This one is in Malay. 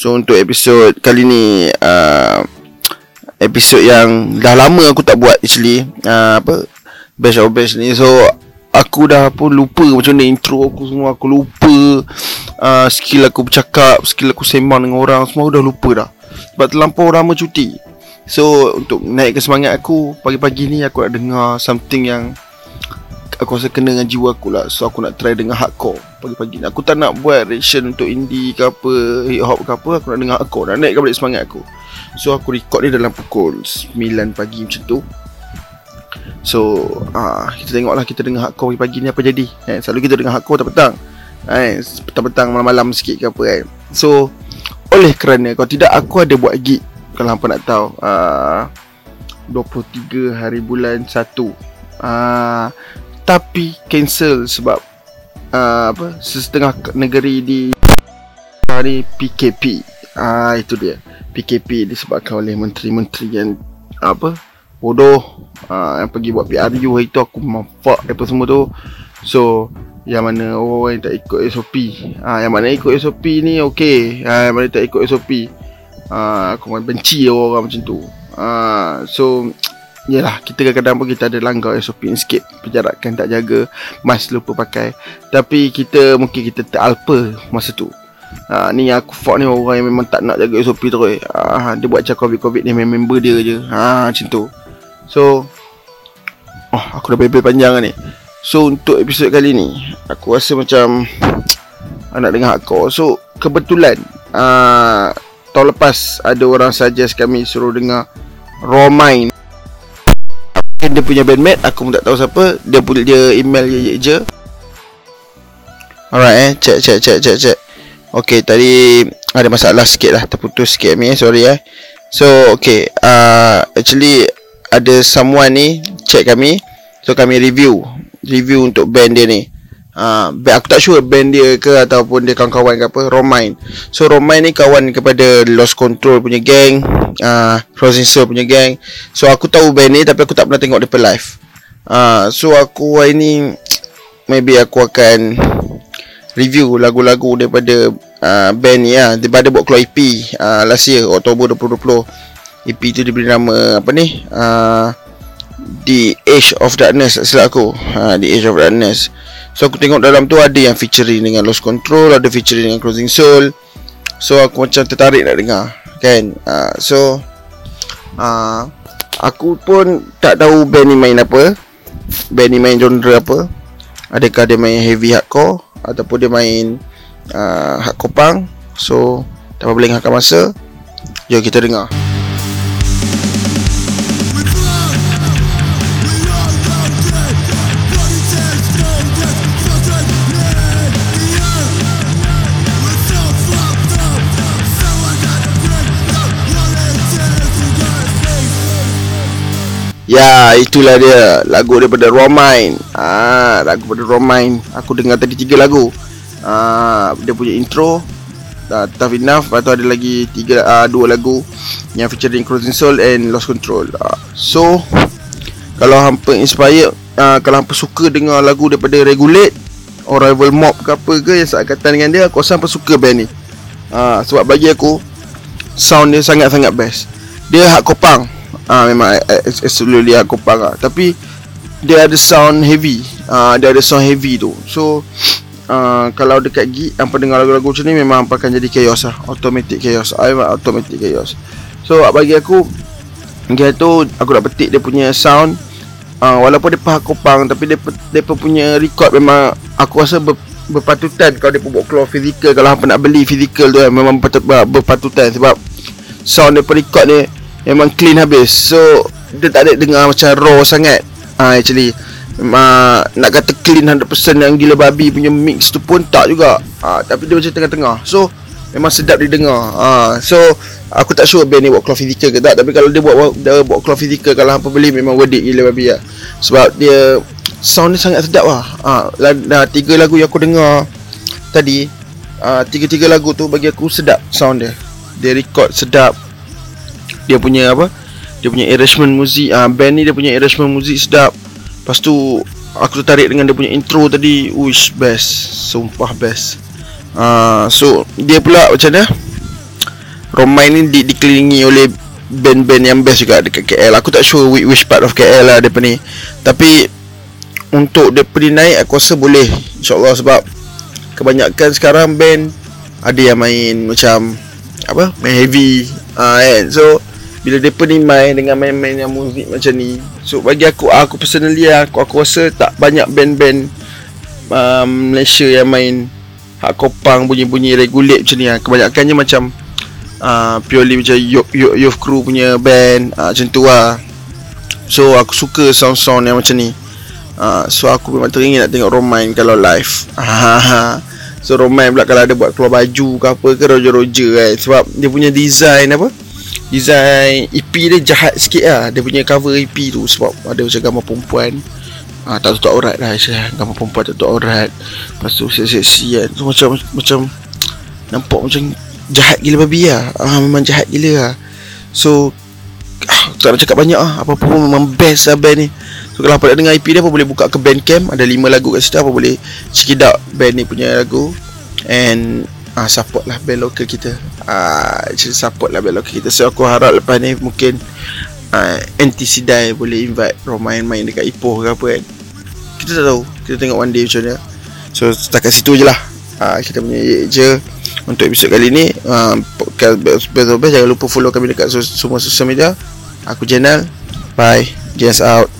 So untuk episod kali ni uh, Episod yang dah lama aku tak buat actually. Uh, Apa? Best of best ni. So Aku dah pun lupa macam mana intro aku semua. Aku lupa uh, Skill aku bercakap Skill aku sembang dengan orang. Semua aku dah lupa dah. Sebab terlampau lama cuti. So untuk naikkan semangat aku Pagi-pagi ni aku nak dengar something yang Aku rasa kena dengan jiwa aku lah. So aku nak try dengan hardcore Pagi-pagi ni. Aku tak nak buat reaction untuk indie ke apa Hip hop ke apa. Aku nak dengar hardcore. Nak naikkan balik semangat aku. So aku record ni dalam pukul 9 pagi macam tu. So ah Kita tengok lah Kita dengar hardcore pagi-pagi ni apa jadi. Eh, Selalu kita dengar hardcore tak petang eh, Petang-petang malam-malam sikit ke apa kan So Oleh kerana Kalau tidak aku ada buat gig. Kalau hampa nak tahu ah, 23 hari bulan 1 ah, Tapi cancel sebab ah, Apa Setengah negeri di Hari PKP Ah Itu dia. PKP disebabkan oleh menteri-menteri yang Apa bodoh uh, yang pergi buat PRU hari tu aku fuck apa semua tu. So yang mana orang yang tak ikut SOP uh, yang mana ikut SOP ni okey. Uh, yang mana tak ikut SOP uh, aku benci orang macam tu. Uh, so Yalah, kita kadang-kadang pun kita ada langgar SOP sikit. Penjarakan tak jaga Mas lupa pakai. Tapi kita mungkin kita teralpa masa tu. Ha, ni aku fuck ni orang yang memang tak nak jaga SOP terus. Ha, Dia buat macam COVID-COVID ni member dia je. Ha, Macam tu. So Oh aku dah bebel panjang ni. So untuk episod kali ni Aku rasa macam Nak dengar aku So kebetulan uh, Tahun lepas Ada orang suggest kami Suruh dengar Mind Dia punya bandmate Aku pun tak tahu siapa. Dia punya dia email je, je, je. Alright eh. Check check check check check. Okay tadi Ada masalah sikit lah. Terputus sikit ni eh. Sorry eh. So okay. Uh, Actually ada someone ni check kami. So kami review. Review untuk band dia ni uh, aku tak sure band dia ke ataupun dia kawan-kawan ke apa Romain so Romain ni kawan kepada Lost Control punya gang uh, Frozen Soul punya gang so aku tahu band ni tapi aku tak pernah tengok dia live uh, so aku hari ni maybe aku akan review lagu-lagu daripada uh, band ni lah. Dia pada buat keluar EP uh, last year, Oktober 2020. EP tu diberi nama apa ni? Uh, The Age of Darkness silap aku. Ha, The Age of Darkness. So aku tengok dalam tu ada yang featuring dengan Lost Control, ada featuring dengan Closing Soul. So aku macam tertarik nak dengar, kan? Uh, so uh, aku pun tak tahu band ni main apa. Band ni main genre apa. Adakah dia main heavy hardcore ataupun dia main uh, hardcore punk. So tanpa berlengahkan masa, jom kita dengar. Ya, itulah dia. Lagu daripada Romain. Ah, lagu daripada Romain. Aku dengar tadi tiga lagu. Ah, dia punya intro. Uh, Tough Enough. Lepas tu ada lagi tiga, uh, dua lagu Yang featuring Cruising Soul and Lost Control. Uh, So Kalau hampa inspired uh, Kalau hampa suka dengar lagu daripada Regulate Or Rival Mob ke apa ke Yang seakatan dengan dia Aku rasa hampa suka band ni. Uh, Sebab bagi aku Sound dia sangat-sangat best. Dia hardcore punk uh, Memang absolutely hardcore punk lah Tapi Dia ada sound heavy. Uh, Dia ada sound heavy tu. So Uh, kalau dekat gig Hampa dengar lagu-lagu macam ni Memang hampa akan jadi chaos lah. Automatic chaos. I memang automatic chaos. So bagi aku Dia tu Aku nak petik dia punya sound. Uh, Walaupun dia pahak kopang Tapi dia, dia punya record Memang Aku rasa ber, berpatutan Kalau dia buat keluar physical Kalau hampa nak beli physical tu kan Memang berpatut, berpatutan Sebab Sound pun record ni Memang clean habis. So Dia tak ada dengar macam raw sangat. Uh, Actually. Uh, nak kata clean 100% yang gila babi punya mix tu pun tak juga. Uh, tapi dia macam tengah-tengah. So memang sedap didengar uh, so aku tak sure band ni buat cloth physical ke tak. Tapi kalau dia buat dia buat cloth physical kalau hampa beli memang worth it gila babi lah. Sebab dia sound dia sangat sedap lah. Uh, dah tiga lagu yang aku dengar tadi. Uh, tiga-tiga lagu tu bagi aku sedap sound dia. Dia record sedap dia punya apa dia punya arrangement muzik uh, band ni dia punya arrangement muzik sedap. Lepas tu Aku tertarik dengan dia punya intro tadi. Wish best. Sumpah best. Uh, So Dia pula macam mana? Romai ni di, dikelilingi oleh band-band yang best juga dekat KL Aku tak sure which, which part of KL lah depa ni. Tapi untuk depa ni naik aku rasa boleh. InsyaAllah sebab Kebanyakan sekarang band Ada yang main macam Apa? Main heavy. Uh, kan? So Bila depa ni main dengan main-main yang muzik macam ni So bagi aku Aku personally aku, aku rasa tak banyak band-band uh, Malaysia yang main Hardcore punk bunyi-bunyi regulate macam ni. Lah Kebanyakannya macam uh, Purely macam Youth, youth Crew punya band uh, Macam tu lah. So aku suka sound-sound yang macam ni. Uh, So aku memang teringin nak tengok Romain kalau live. So Romain pula kalau ada buat keluar baju ke apa ke Roger-Roger kan Sebab dia punya design apa Design EP dia jahat sikit lah. Dia punya cover EP tu Sebab ada macam gambar perempuan. Ah, tak tutup aurat lah Gambar perempuan tak tutup aurat. Lepas tu seksi-seksi kan. So macam Macam Nampak macam Jahat gila babi lah. Ah, Memang jahat gila lah. So ah, Tak nak cakap banyak lah. Apa-apa pun memang best lah band ni. So kalau apa nak dengar EP dia apa boleh buka ke Bandcamp. Ada 5 lagu kat situ apa boleh check it out band ni punya lagu. And ah, support lah band lokal kita. Ah, Support lah band lokal kita. So aku harap lepas ni mungkin uh, NTC Die boleh invite Romain main dekat Ipoh ke apa kan. Kita tak tahu. Kita tengok one day macam mana. So setakat situ je lah. Uh, Kita punya je Untuk episod kali ni. Uh, Podcast Best Best Jangan lupa follow kami dekat semua sosial media. Aku Jenal Bye. Guess out